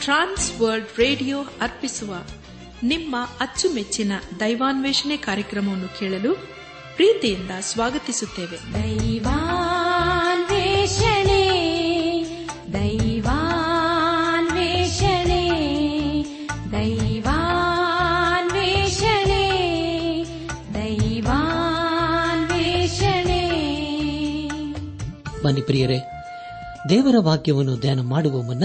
ಟ್ರಾನ್ಸ್ World radio ಅರ್ಪಿಸುವ ನಿಮ್ಮ ಅಚ್ಚುಮೆಚ್ಚಿನ ದೈವಾನ್ವೇಷಣೆ ಕಾರ್ಯಕ್ರಮವನ್ನು ಕೇಳಲು ಪ್ರೀತಿಯಿಂದ ಸ್ವಾಗತಿಸುತ್ತೇವೆ. ದೈವಾನ್ವೇಷಣೆ ದೈವಾನ್ವೇಷಣೆ ದೈವಾನ್ವೇಷಣೆ ದೈವಾನ್ವೇಷಣೆ. ಬನ್ನಿ ಪ್ರಿಯರೇ ದೇವರ ವಾಕ್ಯವನ್ನು ಧ್ಯಾನ ಮಾಡುವ ಮುನ್ನ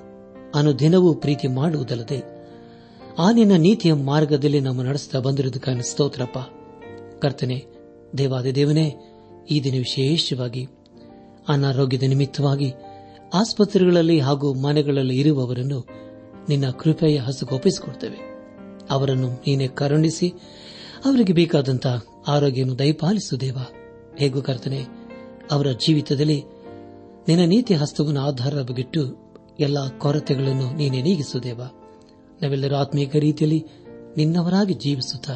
ಅನುದಿನವೂ ಪ್ರೀತಿ ಮಾಡುವುದಲ್ಲದೆ ಆ ನಿನ್ನ ನೀತಿಯ ಮಾರ್ಗದಲ್ಲಿ ನಮ್ಮ ನಡೆಸ್ತಾ ಬಂದಿರುವುದಕ್ಕಾಗಿ ಸ್ತೋತ್ರಪ್ಪ. ಕರ್ತನೆ, ದೇವಾದಿ ದೇವನೇ, ಈ ದಿನ ವಿಶೇಷವಾಗಿ ಅನಾರೋಗ್ಯದ ನಿಮಿತ್ತವಾಗಿ ಆಸ್ಪತ್ರೆಗಳಲ್ಲಿ ಹಾಗೂ ಮನೆಗಳಲ್ಲಿ ಇರುವವರನ್ನು ನಿನ್ನ ಕೃಪೆಯ ಹಸುಗೊಪ್ಪಿಸಿಕೊಡ್ತೇವೆ ಅವರನ್ನು ನೀನೆ ಕರುಣಿಸಿ ಅವರಿಗೆ ಬೇಕಾದಂತಹ ಆರೋಗ್ಯವನ್ನು ದಯಪಾಲಿಸು ದೇವ. ಹೇಗೂ ಕರ್ತನೆ, ಅವರ ಜೀವಿತದಲ್ಲಿ ನಿನ್ನ ನೀತಿ ಹಸ್ತವನ್ನು ಆಧಾರವಾಗಿಟ್ಟು ಎಲ್ಲ ಕೊರತೆಗಳನ್ನು ನೀನೆ ನೀಗಿಸು ದೇವ ನಾವೆಲ್ಲರೂ ಆತ್ಮೀಕ ರೀತಿಯಲ್ಲಿ ನಿನ್ನವರಾಗಿ ಜೀವಿಸುತ್ತಾ.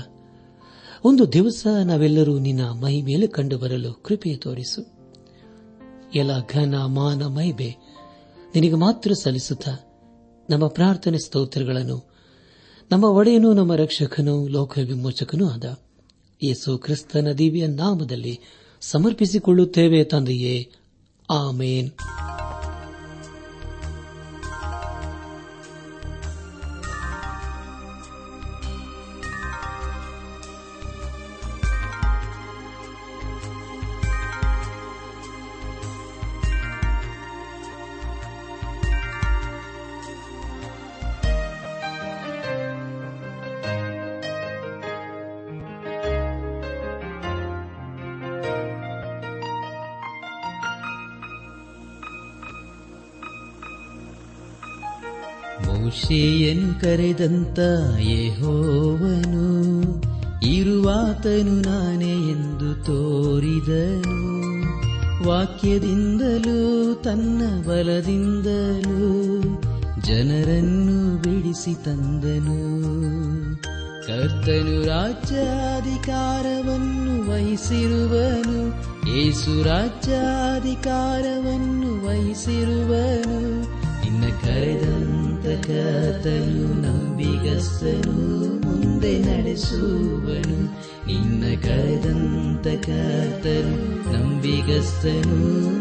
ಒಂದು ದಿವಸ ನಾವೆಲ್ಲರೂ ನಿನ್ನ ಮೈ ಮೇಲೆ ಕಂಡು ಬರಲು ಕೃಪೆಯ ತೋರಿಸು. ಎಲ್ಲ ಘನ ಮಾನ ಮೈಬೆ ನಿನಗೆ ಮಾತ್ರ ಸಲ್ಲಿಸುತ್ತಾ. ನಮ್ಮ ಪ್ರಾರ್ಥನೆ ಸ್ತೋತ್ರಗಳನ್ನು, ನಮ್ಮ ಒಡೆಯನು, ನಮ್ಮ ರಕ್ಷಕನೂ ಲೋಕ ವಿಮೋಚಕನೂ ಆದ. ಯೇಸು ಕ್ರಿಸ್ತನ ದಿವ್ಯ ನಾಮದಲ್ಲಿ ಸಮರ್ಪಿಸಿಕೊಳ್ಳುತ್ತೇವೆ ತಂದೆಯೇ. ಆಮೇನ್. ಕರೆದಂತ ಯೆಹೋವನು, ಇರುವಾತನು ನಾನೇ ಎಂದು ತೋರಿದನು. ವಾಕ್ಯದಿಂದಲೂ, ತನ್ನ ಬಲದಿಂದಲೂ ಜನರನ್ನು ಬಿಡಿಸಿ ತಂದನು. ಕರ್ತನು ರಾಜ್ಯಾಧಿಕಾರವನ್ನು ವಹಿಸಿರುವನು, ಏಸು ರಾಜ್ಯಾಧಿಕಾರವನ್ನು ವಹಿಸಿರುವನು. ನಿನ್ನ ಕರೆದಂತ ಕರ್ತನು ನಂಬಿಗಸ್ತನು ಮುಂದೆ ನಡೆಸುವನು ನಿನ್ನ ಕರೆದಂತ ಕರ್ತನು ನಂಬಿಗಸ್ತನು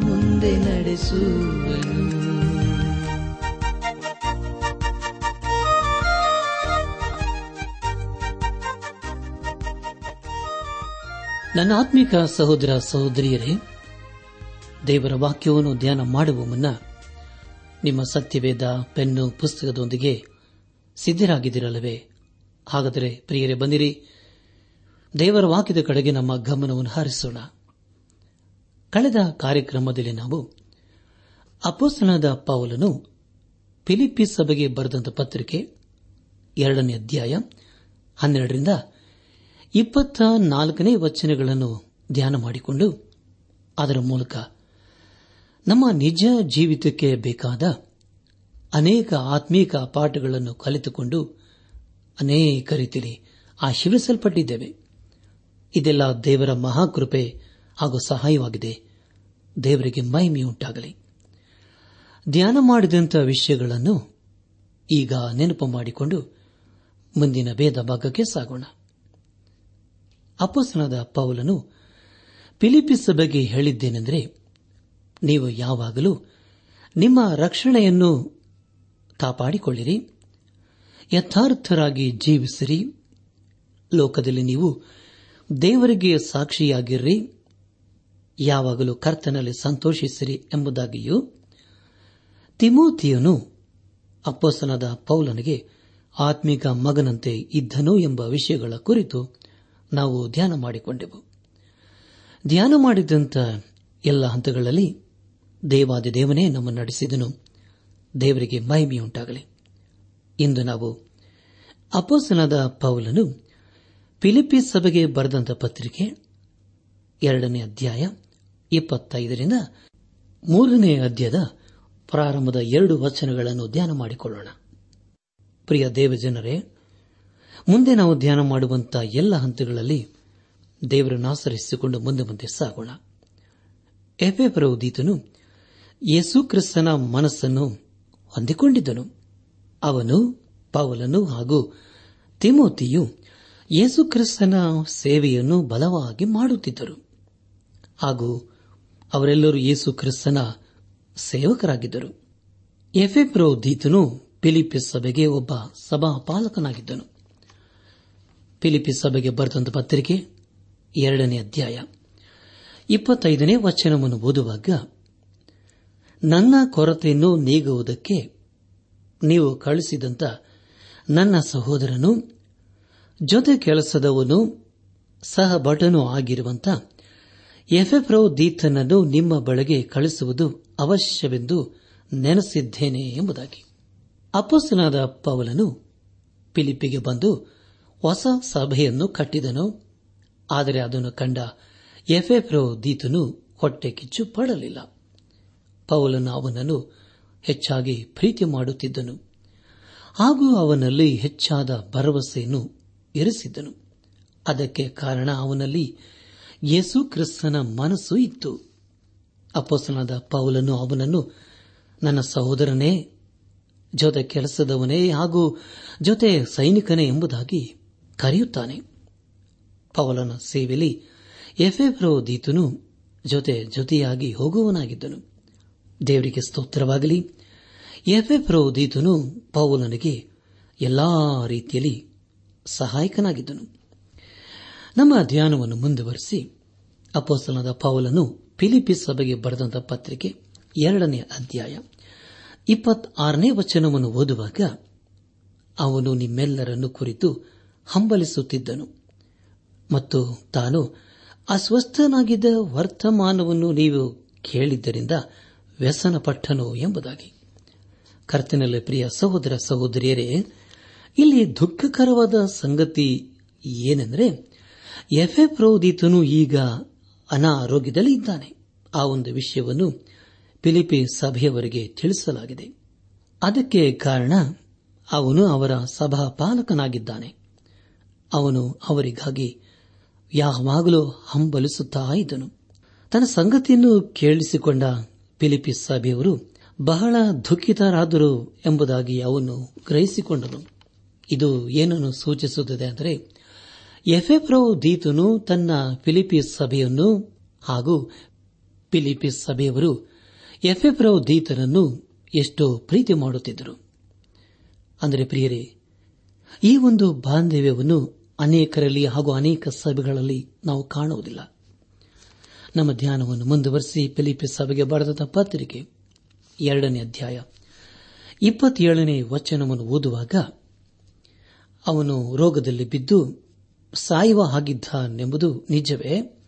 ಮುಂದೆ ನಡೆಸುವನು ನನ್ನ ಆತ್ಮಿಕ ಸಹೋದರ ಸಹೋದರಿಯರೇ ದೇವರ ವಾಕ್ಯವನ್ನು ಧ್ಯಾನ ಮಾಡುವ ಮುನ್ನ ನಿಮ್ಮ ಸತ್ಯವೇದ, ಪೆನ್ನು, ಪುಸ್ತಕದೊಂದಿಗೆ ಸಿದ್ದರಾಗಿದ್ದಿರಲ್ಲವೇ ಹಾಗಾದರೆ ಪ್ರಿಯರೇ ಬಂದಿರಿ ದೇವರ ವಾಕ್ಯದ ಕಡೆಗೆ ನಮ್ಮ ಗಮನವನ್ನು ಹರಿಸೋಣ. ಕಳೆದ ಕಾರ್ಯಕ್ರಮದಲ್ಲಿ ನಾವು ಅಪೋಸ್ತನಾದ ಪೌಲನು ಫಿಲಿಪೀಸ್ ಸಭೆಗೆ ಬರೆದಂತ ಪತ್ರಿಕೆ ಎರಡನೇ ಅಧ್ಯಾಯ ಹನ್ನೆರಡರಿಂದ ಇಪ್ಪತ್ತ ನಾಲ್ಕನೇ ವಚನಗಳನ್ನು ಧ್ಯಾನ ಮಾಡಿಕೊಂಡು ಅದರ ಮೂಲಕ ನಮ್ಮ ನಿಜ ಜೀವಿತಕ್ಕೆ ಬೇಕಾದ ಅನೇಕ ಆತ್ಮೀಕ ಪಾಠಗಳನ್ನು ಕಲಿತುಕೊಂಡು ಅನೇಕ ರೀತಿಯಲ್ಲಿ ಆಶೀರ್ವಿಸಲ್ಪಟ್ಟಿದ್ದೇವೆ. ಇದೆಲ್ಲ ದೇವರ ಮಹಾಕೃಪೆ ಹಾಗೂ ಸಹಾಯವಾಗಿದೆ. ದೇವರಿಗೆ ಮಹಿಮೆಯುಂಟಾಗಲಿ. ಧ್ಯಾನ ಮಾಡಿದಂಥ ವಿಷಯಗಳನ್ನು ಈಗ ನೆನಪು ಮಾಡಿಕೊಂಡು ಮುಂದಿನ ಭೇದ ಭಾಗಕ್ಕೆ ಸಾಗೋಣ. ಅಪಸನದ ಪೌಲನು ಫಿಲಿಪಿಸ್ ಬಗ್ಗೆ ಹೇಳಿದ್ದೇನೆಂದರೆ ನೀವು ಯಾವಾಗಲೂ ನಿಮ್ಮ ರಕ್ಷಣೆಯನ್ನು ಕಾಪಾಡಿಕೊಳ್ಳಿರಿ. ಯಥಾರ್ಥರಾಗಿ ಜೀವಿಸಿರಿ. ಲೋಕದಲ್ಲಿ ನೀವು ದೇವರಿಗೆ ಸಾಕ್ಷಿಯಾಗಿರ್ರಿ. ಯಾವಾಗಲೂ ಕರ್ತನಲ್ಲಿ ಸಂತೋಷಿಸಿರಿ ಎಂಬುದಾಗಿಯೂ ತಿಮೋತಿಯನು ಅಪ್ಪಸನದ ಪೌಲನಿಗೆ ಆತ್ಮಿಕ ಮಗನಂತೆ ಇದ್ದನು ಎಂಬ ವಿಷಯಗಳ ಕುರಿತು ನಾವು ಧ್ಯಾನ ಮಾಡಿಕೊಂಡೆವು. ಧ್ಯಾನ ಮಾಡಿದಂಥ ಎಲ್ಲ ಹಂತಗಳಲ್ಲಿ ದೇವಾದಿ ದೇವನೇ ನಮ್ಮ ನಡೆಸಿದನು. ದೇವರಿಗೆ ಮಹಿಮೆಯುಂಟಾಗಲಿ. ಇಂದು ನಾವು ಅಪೋಸನಾದ ಪೌಲನು ಫಿಲಿಪಿ ಸಭೆಗೆ ಬರೆದಂತ ಪತ್ರಿಕೆ ಎರಡನೇ ಅಧ್ಯಾಯ ಇಪ್ಪತ್ತೈದರಿಂದ ಮೂರನೇ ಅಧ್ಯಾಯದ ಪ್ರಾರಂಭದ ಎರಡು ವಚನಗಳನ್ನು ಧ್ಯಾನ ಮಾಡಿಕೊಳ್ಳೋಣ. ಪ್ರಿಯ ದೇವಜನರೇ, ಮುಂದೆ ನಾವು ಧ್ಯಾನ ಮಾಡುವಂತಹ ಎಲ್ಲ ಹಂತಗಳಲ್ಲಿ ದೇವರನ್ನು ಆಚರಿಸಿಕೊಂಡು ಮುಂದೆ ಮುಂದೆ ಸಾಗೋಣ. ಎಫೆ ಪ್ರೌದೀತನು ಯೇಸು ಕ್ರಿಸ್ತನ ಮನಸ್ಸನ್ನು ಹೊಂದಿಕೊಂಡಿದ್ದನು. ಅವನು ಪೌಲನು ಹಾಗೂ ತಿಮೋತಿಯು ಯೇಸು ಕ್ರಿಸ್ತನ ಸೇವೆಯನ್ನು ಬಲವಾಗಿ ಮಾಡುತ್ತಿದ್ದರು. ಹಾಗೂ ಅವರೆಲ್ಲರೂ ಯೇಸು ಕ್ರಿಸ್ತನ ಸೇವಕರಾಗಿದ್ದರು. ಎಫೆಪ್ರೋದೀತನು ಫಿಲಿಪಿಸ್ ಸಭೆಗೆ ಒಬ್ಬ ಸಭಾಪಾಲಕನಾಗಿದ್ದನು. ಫಿಲಿಪಿ ಸಭೆಗೆ ಬರೆದಂತ ಪತ್ರಿಕೆ ಎರಡನೇ ಅಧ್ಯಾಯ ಇಪ್ಪತ್ತೈದನೇ ವಚನವನ್ನು ಓದುವಾಗ ನನ್ನ ಕೊರತೆಯನ್ನು ನೀಗುವುದಕ್ಕೆ ನೀವು ಕಳಿಸಿದಂತ ನನ್ನ ಸಹೋದರನು, ಜೊತೆ ಕೆಲಸದವನು, ಸಹ ಭಟನೂ ಆಗಿರುವಂತ ಎಫೆಪ್ರೋ ದೀತನನ್ನು ನಿಮ್ಮ ಬಳಿಗೆ ಕಳಿಸುವುದು ಅವಶ್ಯವೆಂದು ನೆನೆಸಿದ್ದೇನೆ ಎಂಬುದಾಗಿ. ಅಪೋಸ್ತನಾದ ಪವಲನು ಪಿಲಿಪಿಗೆ ಬಂದು ಹೊಸ ಸಭೆಯನ್ನು ಕಟ್ಟಿದನು. ಆದರೆ ಅದನ್ನು ಕಂಡ ಎಫೆಪ್ರೋ ದೀತನು ಹೊಟ್ಟೆ ಕಿಚ್ಚು ಪಡಲಿಲ್ಲ. ಪೌಲನು ಅವನನ್ನು ಹೆಚ್ಚಾಗಿ ಪ್ರೀತಿ ಮಾಡುತ್ತಿದ್ದನು. ಹಾಗೂ ಅವನಲ್ಲಿ ಹೆಚ್ಚಾದ ಭರವಸೆಯನ್ನು ಇರಿಸಿದ್ದನು. ಅದಕ್ಕೆ ಕಾರಣ ಅವನಲ್ಲಿ ಯೇಸು ಕ್ರಿಸ್ತನ ಮನಸ್ಸು ಇತ್ತು. ಅಪ್ಪಸನಾದ ಪೌಲನು ಅವನನ್ನು, ನನ್ನ ಸಹೋದರನೇ, ಜೊತೆ ಕೆಲಸದವನೇ ಹಾಗೂ ಜೊತೆ ಸೈನಿಕನೇ ಎಂಬುದಾಗಿ ಕರೆಯುತ್ತಾನೆ. ಪೌಲನ ಸೇವೆಯಲ್ಲಿ ಎಫೆಬ್ರೋದೀತನು ಜೊತೆ ಜೊತೆಯಾಗಿ ಹೋಗುವನಾಗಿದ್ದನು ದೇವರಿಗೆ ಸ್ತೋತ್ರವಾಗಲಿ. ಎಫೆಬ್ರೋದೀತನು ಪೌಲನಿಗೆ ಎಲ್ಲಾ ರೀತಿಯಲ್ಲಿ ಸಹಾಯಕನಾಗಿದ್ದನು. ನಮ್ಮ ಧ್ಯಾನವನ್ನು ಮುಂದುವರೆಸಿ, ಅಪೋಸ್ತಲನಾದ ಪೌಲನು ಫಿಲಿಪಿ ಸಭೆಗೆ ಬರೆದಂತಹ ಪತ್ರಿಕೆ ಎರಡನೇ ಅಧ್ಯಾಯ ಇಪ್ಪತ್ತಾರನೇ ವಚನವನ್ನು ಓದುವಾಗ ಅವನು ನಿಮ್ಮೆಲ್ಲರನ್ನು ಕುರಿತು ಹಂಬಲಿಸುತ್ತಿದ್ದನು. ಮತ್ತು ತಾನು ಅಸ್ವಸ್ಥನಾಗಿದ್ದ ವರ್ತಮಾನವನ್ನು ನೀವು ಕೇಳಿದ್ದರಿಂದ ವ್ಯಸನಪಟ್ಟನು ಎಂಬುದಾಗಿ. ಕರ್ತನಲ್ಲಿ ಪ್ರಿಯ ಸಹೋದರ ಸಹೋದರಿಯರೇ, ಇಲ್ಲಿ ದುಃಖಕರವಾದ ಸಂಗತಿ ಏನೆಂದರೆ ಎಫೆ ಪ್ರೋದಿತನು ಈಗ ಅನಾರೋಗ್ಯದಲ್ಲಿ ಇದ್ದಾನೆ. ಆ ಒಂದು ವಿಷಯವನ್ನು ಫಿಲಿಪಿ ಸಭೆಯವರಿಗೆ ತಿಳಿಸಲಾಗಿದೆ. ಅದಕ್ಕೆ ಕಾರಣ, ಅವನು ಅವರ ಸಭಾಪಾಲಕನಾಗಿದ್ದಾನೆ. ಅವನು ಅವರಿಗಾಗಿ ಯಾವಾಗಲೂ ಹಂಬಲಿಸುತ್ತಾ ಇದ್ದನು. ತನ್ನ ಸಂಗತಿಯನ್ನು ಕೇಳಿಸಿಕೊಂಡ ಫಿಲಿಪಿ ಸಭೆಯವರು ಬಹಳ ದುಃಖಿತರಾದರು ಎಂಬುದಾಗಿ ಅವನು ಗ್ರಹಿಸಿಕೊಂಡನು. ಇದು ಏನನ್ನು ಸೂಚಿಸುತ್ತದೆ ಅಂದರೆ, ಎಫೆಪ್ರೋ ದೀತನು ತನ್ನ ಫಿಲಿಪಿಸ್ ಸಭೆಯನ್ನು ಹಾಗೂ ಫಿಲಿಪಿಸ್ ಸಭೆಯವರು ಎಫೆಪ್ರೋ ದೀತನನ್ನು ಎಷ್ಟೋ ಪ್ರೀತಿ ಮಾಡುತ್ತಿದ್ದರು. ಅಂದರೆ ಪ್ರಿಯರೇ, ಈ ಒಂದು ಬಾಂಧವ್ಯವನ್ನು ಅನೇಕರಲ್ಲಿ ಹಾಗೂ ಅನೇಕ ಸಭೆಗಳಲ್ಲಿ ನಾವು ಕಾಣುವುದಿಲ್ಲ. ನಮ್ಮ ಧ್ಯಾನವನ್ನು ಮುಂದುವರೆಸಿ ಫಿಲಿಪಿ ಸಭೆಗೆ ಬರೆದ ಪತ್ರಿಕೆ ಎರಡನೇ ಅಧ್ಯಾಯ ಇಪ್ಪತ್ತೇಳನೇ ವಚನವನ್ನು ಓದುವಾಗ ಅವನು ರೋಗದಲ್ಲಿ ಬಿದ್ದು ಸಾಯುವ ಹಾಗಿದ್ದಾನೆಂಬುದು ನಿಜವೇ?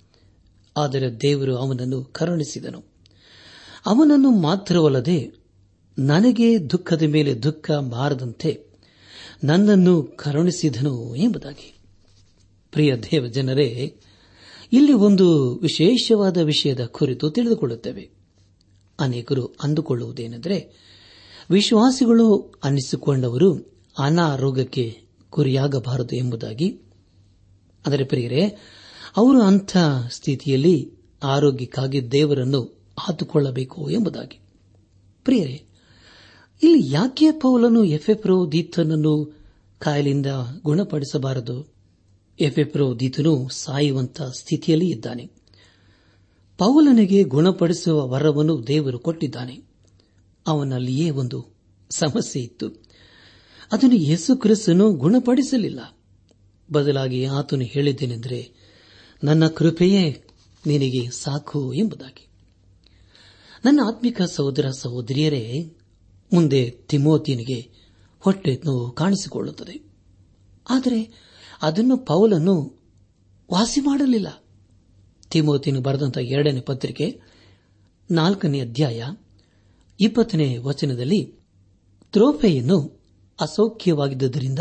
ಆದರೆ ದೇವರು ಅವನನ್ನು ಕರುಣಿಸಿದನು. ಅವನನ್ನು ಮಾತ್ರವಲ್ಲದೆ ನನಗೆ ದುಃಖದ ಮೇಲೆ ದುಃಖ ಬಾರದಂತೆ ನನ್ನನ್ನು ಕರುಣಿಸಿದನು ಎಂಬುದಾಗಿ. ಪ್ರಿಯ ದೇವ ಜನರೇ ಇಲ್ಲಿ ಒಂದು ವಿಶೇಷವಾದ ವಿಷಯದ ಕುರಿತು ತಿಳಿದುಕೊಳ್ಳುತ್ತೇವೆ. ಅನೇಕರು ಅಂದುಕೊಳ್ಳುವುದೇನೆಂದರೆ, ವಿಶ್ವಾಸಿಗಳು ಅನ್ನಿಸಿಕೊಂಡವರು ಅನಾರೋಗ್ಯಕ್ಕೆ ಗುರಿಯಾಗಬಾರದು ಎಂಬುದಾಗಿ. ಆದರೆ ಪ್ರಿಯರೇ, ಅವರು ಅಂಥ ಸ್ಥಿತಿಯಲ್ಲಿ ಆರೋಗ್ಯಕ್ಕಾಗಿ ದೇವರನ್ನು ಹಾತುಕೊಳ್ಳಬೇಕು ಎಂಬುದಾಗಿ. ಪ್ರಿಯರೇ, ಇಲ್ಲಿ ಯಾಕೆ ಪೌಲನು ಎಫೆಪ್ರೋ ದೀತನನ್ನು ಕಾಯಿಲೆಯಿಂದ ಗುಣಪಡಿಸಬಾರದು? ಎಫೆಪ್ರೋ ದೀತನು ಸಾಯುವಂತ ಸ್ಥಿತಿಯಲ್ಲಿ ಇದ್ದಾನೆ. ಪೌಲನಿಗೆ ಗುಣಪಡಿಸುವ ವರವನ್ನು ದೇವರು ಕೊಟ್ಟಿದ್ದಾನೆ. ಅವನಲ್ಲಿಯೇ ಒಂದು ಸಮಸ್ಯೆ ಇತ್ತು. ಅದನ್ನು ಯೇಸು ಕ್ರಿಸ್ತನು ಗುಣಪಡಿಸಲಿಲ್ಲ. ಬದಲಾಗಿ ಆತನು ಹೇಳಿದ್ದೇನೆಂದರೆ, ನನ್ನ ಕೃಪೆಯೇ ನಿನಗೆ ಸಾಕು ಎಂಬುದಾಗಿ. ನನ್ನ ಆತ್ಮಿಕ ಸಹೋದರ ಸಹೋದರಿಯರೇ, ಮುಂದೆ ತಿಮೋತಿನಿಗೆ ಹೊಟ್ಟೆ ನೋವು ಕಾಣಿಸಿಕೊಳ್ಳುತ್ತದೆ. ಆದರೆ ಅದನ್ನು ಪೌಲನ್ನು ವಾಸಿ ಮಾಡಲಿಲ್ಲ ತಿಮೋತಿನ ಬರೆದಂತಹ ಎರಡನೇ ಪತ್ರಿಕೆ, ನಾಲ್ಕನೇ ಅಧ್ಯಾಯ, ಇಪ್ಪತ್ತನೇ ವಚನದಲ್ಲಿ ತ್ರೋಫೆಯನ್ನು ಅಸೌಖ್ಯವಾಗಿದ್ದರಿಂದ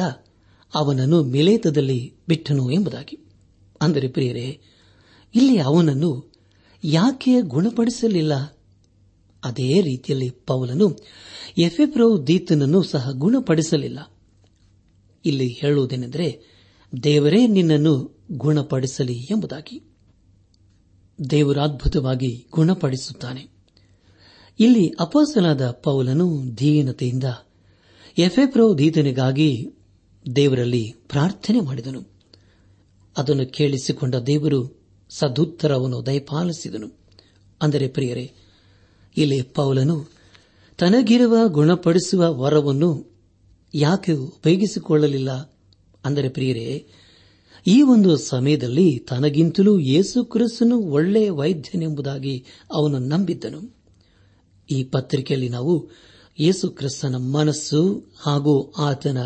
ಅವನನ್ನು ಮಿಲೇತದಲ್ಲಿ ಬಿಟ್ಟನು ಎಂಬುದಾಗಿ. ಅಂದರೆ ಪ್ರಿಯರೇ, ಇಲ್ಲಿ ಅವನನ್ನು ಯಾಕೆ ಗುಣಪಡಿಸಲಿಲ್ಲ? ಅದೇ ರೀತಿಯಲ್ಲಿ ಪೌಲನು ಎಫೆಪ್ರೋ ದೀತನನ್ನು ಸಹ ಗುಣಪಡಿಸಲಿಲ್ಲ. ಇಲ್ಲಿ ಹೇಳುವುದೇನೆಂದರೆ ದೇವರೇ ನಿನ್ನನ್ನು ಗುಣಪಡಿಸಲಿ ಎಂಬುದಾಗಿ. ದೇವರಾದ್ಭುತವಾಗಿ ಗುಣಪಡಿಸುತ್ತಾನೆ. ಇಲ್ಲಿ ಅಪಾಸನಾದ ಪೌಲನು ದೀನತೆಯಿಂದ ಎಫೆಪ್ರೋ ದೀತನಿಗಾಗಿ ದೇವರಲ್ಲಿ ಪ್ರಾರ್ಥನೆ ಮಾಡಿದನು. ಅದನ್ನು ಕೇಳಿಸಿಕೊಂಡ ದೇವರು ಸದುತ್ತರವನ್ನು ದಯಪಾಲಿಸಿದನು. ಅಂದರೆ ಪ್ರಿಯರೇ, ಇಲ್ಲಿ ಪೌಲನು ತನಗಿರುವ ಗುಣಪಡಿಸುವ ವರವನ್ನು ಯಾಕೆ ಉಪಯೋಗಿಸಿಕೊಳ್ಳಲಿಲ್ಲ? ಅಂದರೆ ಪ್ರಿಯರೇ, ಈ ಒಂದು ಸಮಯದಲ್ಲಿ ತನಗಿಂತಲೂ ಯೇಸು ಕ್ರಿಸ್ತನು ಒಳ್ಳೆಯ ವೈದ್ಯನೆಂಬುದಾಗಿ ಅವನು ನಂಬಿದ್ದನು. ಈ ಪತ್ರಿಕೆಯಲ್ಲಿ ನಾವು ಯೇಸು ಕ್ರಿಸ್ತನ ಮನಸ್ಸು ಹಾಗೂ ಆತನ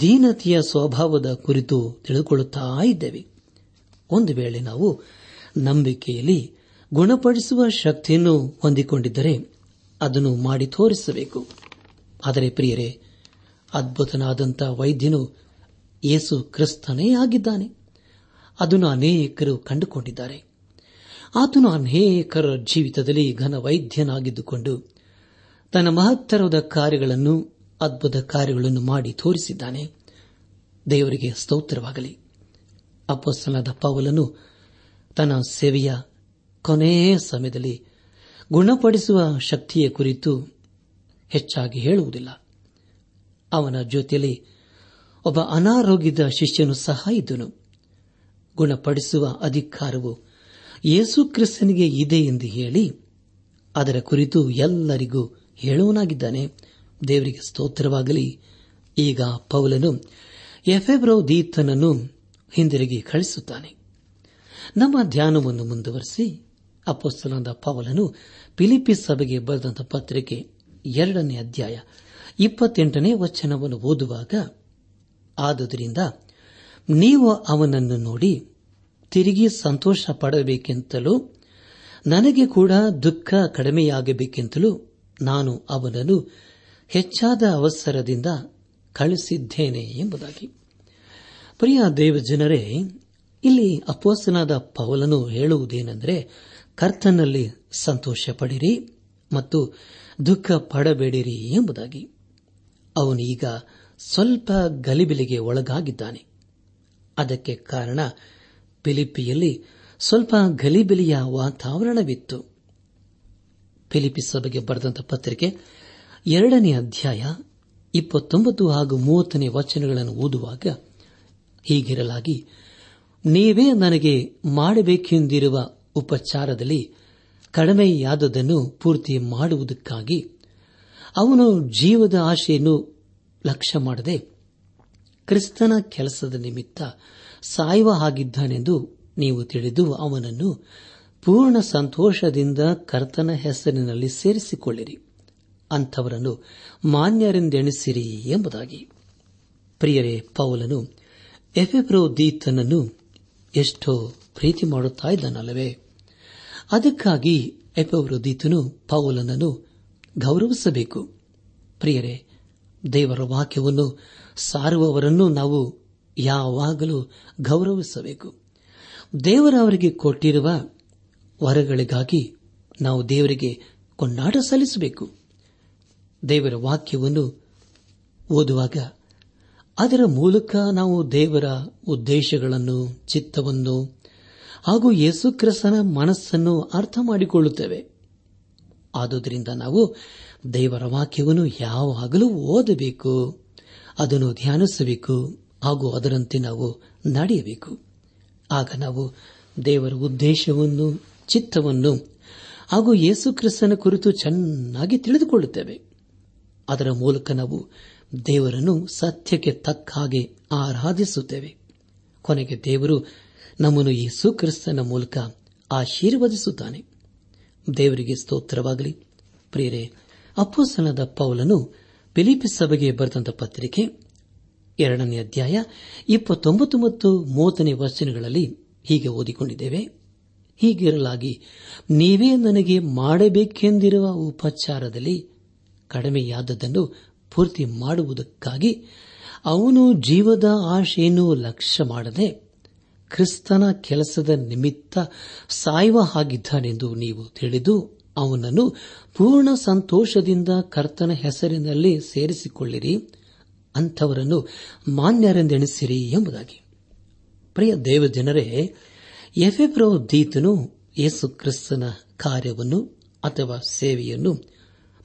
ದೀನತೆಯ ಸ್ವಭಾವದ ಕುರಿತು ತಿಳಿದುಕೊಳ್ಳುತ್ತಾ ಇದ್ದೇವೆ. ಒಂದು ವೇಳೆ ನಾವು ನಂಬಿಕೆಯಲ್ಲಿ ಗುಣಪಡಿಸುವ ಶಕ್ತಿಯನ್ನು ಹೊಂದಿಕೊಂಡಿದ್ದರೆ ಅದನ್ನು ಮಾಡಿ ತೋರಿಸಬೇಕು. ಆದರೆ ಪ್ರಿಯರೇ, ಅದ್ಭುತನಾದಂಥ ವೈದ್ಯನು ಯೇಸು ಕ್ರಿಸ್ತನೇ ಆಗಿದ್ದಾನೆ. ಅದನ್ನು ಅನೇಕರು ಕಂಡುಕೊಂಡಿದ್ದಾರೆ. ಆತನು ಅನೇಕರ ಜೀವಿತದಲ್ಲಿ ಘನ ವೈದ್ಯನಾಗಿದ್ದುಕೊಂಡು ತನ್ನ ಮಹತ್ತರದ ಕಾರ್ಯಗಳನ್ನು, ಅದ್ಭುತ ಕಾರ್ಯಗಳನ್ನು ಮಾಡಿ ತೋರಿಸಿದ್ದಾನೆ. ದೇವರಿಗೆ ಸ್ತೋತ್ರವಾಗಲಿ. ಅಪ್ಪಸ್ತನಾದ ಪಾವಲನ್ನು ತನ್ನ ಸೇವೆಯ ಕೊನೆಯ ಸಮಯದಲ್ಲಿ ಗುಣಪಡಿಸುವ ಶಕ್ತಿಯ ಕುರಿತು ಹೆಚ್ಚಾಗಿ ಹೇಳುವುದಿಲ್ಲ. ಅವನ ಜೊತೆಯಲ್ಲಿ ಒಬ್ಬ ಅನಾರೋಗ್ಯದ ಶಿಷ್ಯನು ಸಹ ಇದ್ದನು. ಗುಣಪಡಿಸುವ ಅಧಿಕಾರವು ಯೇಸು ಕ್ರಿಸ್ತನಿಗೆ ಇದೆ ಎಂದು ಹೇಳಿ, ಅದರ ಕುರಿತು ಎಲ್ಲರಿಗೂ ಹೇಳುವನಾಗಿದ್ದಾನೆ ದೇವರಿಗೆ ಸ್ತೋತ್ರವಾಗಲಿ. ಈಗ ಪೌಲನು ಎಫೆಬ್ರೋ ದೀತನನ್ನು ಹಿಂದಿರುಗಿ ಕಳಿಸುತ್ತಾನೆ ನಮ್ಮ ಧ್ಯಾನವನ್ನು ಮುಂದುವರೆಸಿ ಅಪ್ಪಸ್ತಲಾದ ಪೌಲನು ಫಿಲಿಪಿಸ್ ಸಭೆಗೆ ಬರೆದಂತ ಪತ್ರಿಕೆ ಎರಡನೇ ಅಧ್ಯಾಯ ಇಪ್ಪತ್ತೆಂಟನೇ ವಚನವನ್ನು ಓದುವಾಗ ಆದುದರಿಂದ ನೀವು ಅವನನ್ನು ನೋಡಿ ತಿರುಗಿ ಸಂತೋಷ ಪಡಬೇಕೆಂತಲೂ, ನನಗೆ ಕೂಡ ದುಃಖ ಕಡಿಮೆಯಾಗಬೇಕೆಂತಲೂ ನಾನು ಅವನನ್ನು ಹೆಚ್ಚಾದ ಅವಸರದಿಂದ ಕಳಿಸಿದ್ದೇನೆ ಎಂಬುದಾಗಿ. ಪ್ರಿಯ ದೇವಜನರೇ, ಇಲ್ಲಿ ಅಪೋಸನಾದ ಪವಲನು ಹೇಳುವುದೇನೆಂದರೆ, ಕರ್ತನಲ್ಲಿ ಸಂತೋಷ ಪಡಿರಿ ಮತ್ತು ದುಃಖ ಪಡಬೇಡಿರಿ ಎಂಬುದಾಗಿ. ಅವನು ಈಗ ಸ್ವಲ್ಪ ಗಲಿಬಿಲಿಗೆ ಒಳಗಾಗಿದ್ದಾನೆ. ಅದಕ್ಕೆ ಕಾರಣ ಫಿಲಿಪಿಯಲ್ಲಿ ಸ್ವಲ್ಪ ಗಲಿಬಿಲಿಯ ವಾತಾವರಣವಿತ್ತು. ಫಿಲಿಪಿ ಸಭೆಗೆ ಬರೆದಂತ ಪತ್ರಿಕೆ ಎರಡನೇ ಅಧ್ಯಾಯ ಇಪ್ಪತ್ತೊಂಬತ್ತು ಹಾಗೂ ಮೂವತ್ತನೇ ವಚನಗಳನ್ನು ಓದುವಾಗ ಹೀಗಿರಲಾಗಿ, ನೀವೇ ನನಗೆ ಮಾಡಬೇಕೆಂದಿರುವ ಉಪಚಾರದಲ್ಲಿ ಕಡಿಮೆಯಾದದನ್ನು ಪೂರ್ತಿ ಮಾಡುವುದಕ್ಕಾಗಿ ಅವನು ಜೀವದ ಆಶೆಯನ್ನು ಲಕ್ಷ್ಯ ಮಾಡದೆ ಕ್ರಿಸ್ತನ ಕೆಲಸದ ನಿಮಿತ್ತ ಸಾಯುವ ಹಾಗಿದ್ದಾನೆಂದು ನೀವು ತಿಳಿದು ಅವನನ್ನು ಪೂರ್ಣ ಸಂತೋಷದಿಂದ ಕರ್ತನ ಹೆಸರಿನಲ್ಲಿ ಸೇರಿಸಿಕೊಳ್ಳಿರಿ. ಅಂಥವರನ್ನು ಮಾನ್ಯರೆಂದೆಣಿಸಿರಿ ಎಂಬುದಾಗಿ. ಪ್ರಿಯರೇ, ಪೌಲನು ಎಫೆಬ್ರೋ ದೀತನನ್ನು ಎಷ್ಟೋ ಪ್ರೀತಿ ಮಾಡುತ್ತಾ ಇದ್ದಾನಲ್ಲವೇ? ಅದಕ್ಕಾಗಿ ಎಫೆಬ್ರೋ ದೀತನು ಪೌಲನನ್ನು ಗೌರವಿಸಬೇಕು. ಪ್ರಿಯರೇ ದೇವರ ವಾಕ್ಯವನ್ನು ಸಾರುವವರನ್ನು ನಾವು ಯಾವಾಗಲೂ ಗೌರವಿಸಬೇಕು. ದೇವರವರಿಗೆ ಕೊಟ್ಟಿರುವ ವರಗಳಿಗಾಗಿ ನಾವು ದೇವರಿಗೆ ಕೊಂಡಾಟ ಸಲ್ಲಿಸಬೇಕು. ದೇವರ ವಾಕ್ಯವನ್ನು ಓದುವಾಗ ಅದರ ಮೂಲಕ ನಾವು ದೇವರ ಉದ್ದೇಶಗಳನ್ನು, ಚಿತ್ತವನ್ನು ಹಾಗೂ ಯೇಸುಕ್ರಿಸ್ತನ ಮನಸ್ಸನ್ನು ಅರ್ಥ ಮಾಡಿಕೊಳ್ಳುತ್ತೇವೆ. ಆದುದರಿಂದ ನಾವು ದೇವರ ವಾಕ್ಯವನ್ನು ಯಾವಾಗಲೂ ಓದಬೇಕು, ಅದನ್ನು ಧ್ಯಾನಿಸಬೇಕು ಹಾಗೂ ಅದರಂತೆ ನಾವು ನಡೆಯಬೇಕು. ಆಗ ನಾವು ದೇವರ ಉದ್ದೇಶವನ್ನು, ಚಿತ್ತವನ್ನು ಹಾಗೂ ಯೇಸುಕ್ರಿಸ್ತನ ಕುರಿತು ಚೆನ್ನಾಗಿ ತಿಳಿದುಕೊಳ್ಳುತ್ತೇವೆ. ಅದರ ಮೂಲಕ ನಾವು ದೇವರನ್ನು ಸತ್ಯಕ್ಕೆ ತಕ್ಕ ಹಾಗೆ ಆರಾಧಿಸುತ್ತೇವೆ. ಕೊನೆಗೆ ದೇವರು ನಮ್ಮನ್ನು ಯೇಸು ಕ್ರಿಸ್ತನ ಮೂಲಕ ಆಶೀರ್ವದಿಸುತ್ತಾನೆ. ದೇವರಿಗೆ ಸ್ತೋತ್ರವಾಗಲಿ. ಪ್ರಿಯರೇ ಅಪ್ಪೋಸನದ ಪೌಲನು ಫಿಲಿಪಿ ಸಭೆಗೆ ಬರೆದಂತ ಪತ್ರಿಕೆ ಎರಡನೇ ಅಧ್ಯಾಯ ಇಪ್ಪತ್ತೊಂಬತ್ತು ಮತ್ತು ಮೂವತ್ತನೇ ವಚನಗಳಲ್ಲಿ ಹೀಗೆ ಓದಿಕೊಂಡಿದ್ದೇವೆ. ಹೀಗಿರಲಾಗಿ, ನೀವೇ ನನಗೆ ಮಾಡಬೇಕೆಂದಿರುವ ಉಪಚಾರದಲ್ಲಿ ಕಡಿಮೆಯಾದದ್ದನ್ನು ಪೂರ್ತಿ ಮಾಡುವುದಕ್ಕಾಗಿ ಅವನು ಜೀವದ ಆಶೆಯನ್ನು ಲಕ್ಷ್ಯ ಮಾಡದೆ ಕ್ರಿಸ್ತನ ಕೆಲಸದ ನಿಮಿತ್ತ ಸಾಯುವ ಹಾಗಿದ್ದಾನೆಂದು ನೀವು ತಿಳಿದು ಅವನನ್ನು ಪೂರ್ಣ ಸಂತೋಷದಿಂದ ಕರ್ತನ ಹೆಸರಿನಲ್ಲಿ ಸೇರಿಸಿಕೊಳ್ಳಿರಿ. ಅಂಥವರನ್ನು ಮಾನ್ಯರೆಂದೆಣಿಸಿರಿ ಎಂಬುದಾಗಿ. ಪ್ರಿಯ ದೇವಜನರೇ ಎಫೆಬ್ರೋ ದೀತನು ಯೇಸು ಕ್ರಿಸ್ತನ ಕಾರ್ಯವನ್ನು ಅಥವಾ ಸೇವೆಯನ್ನು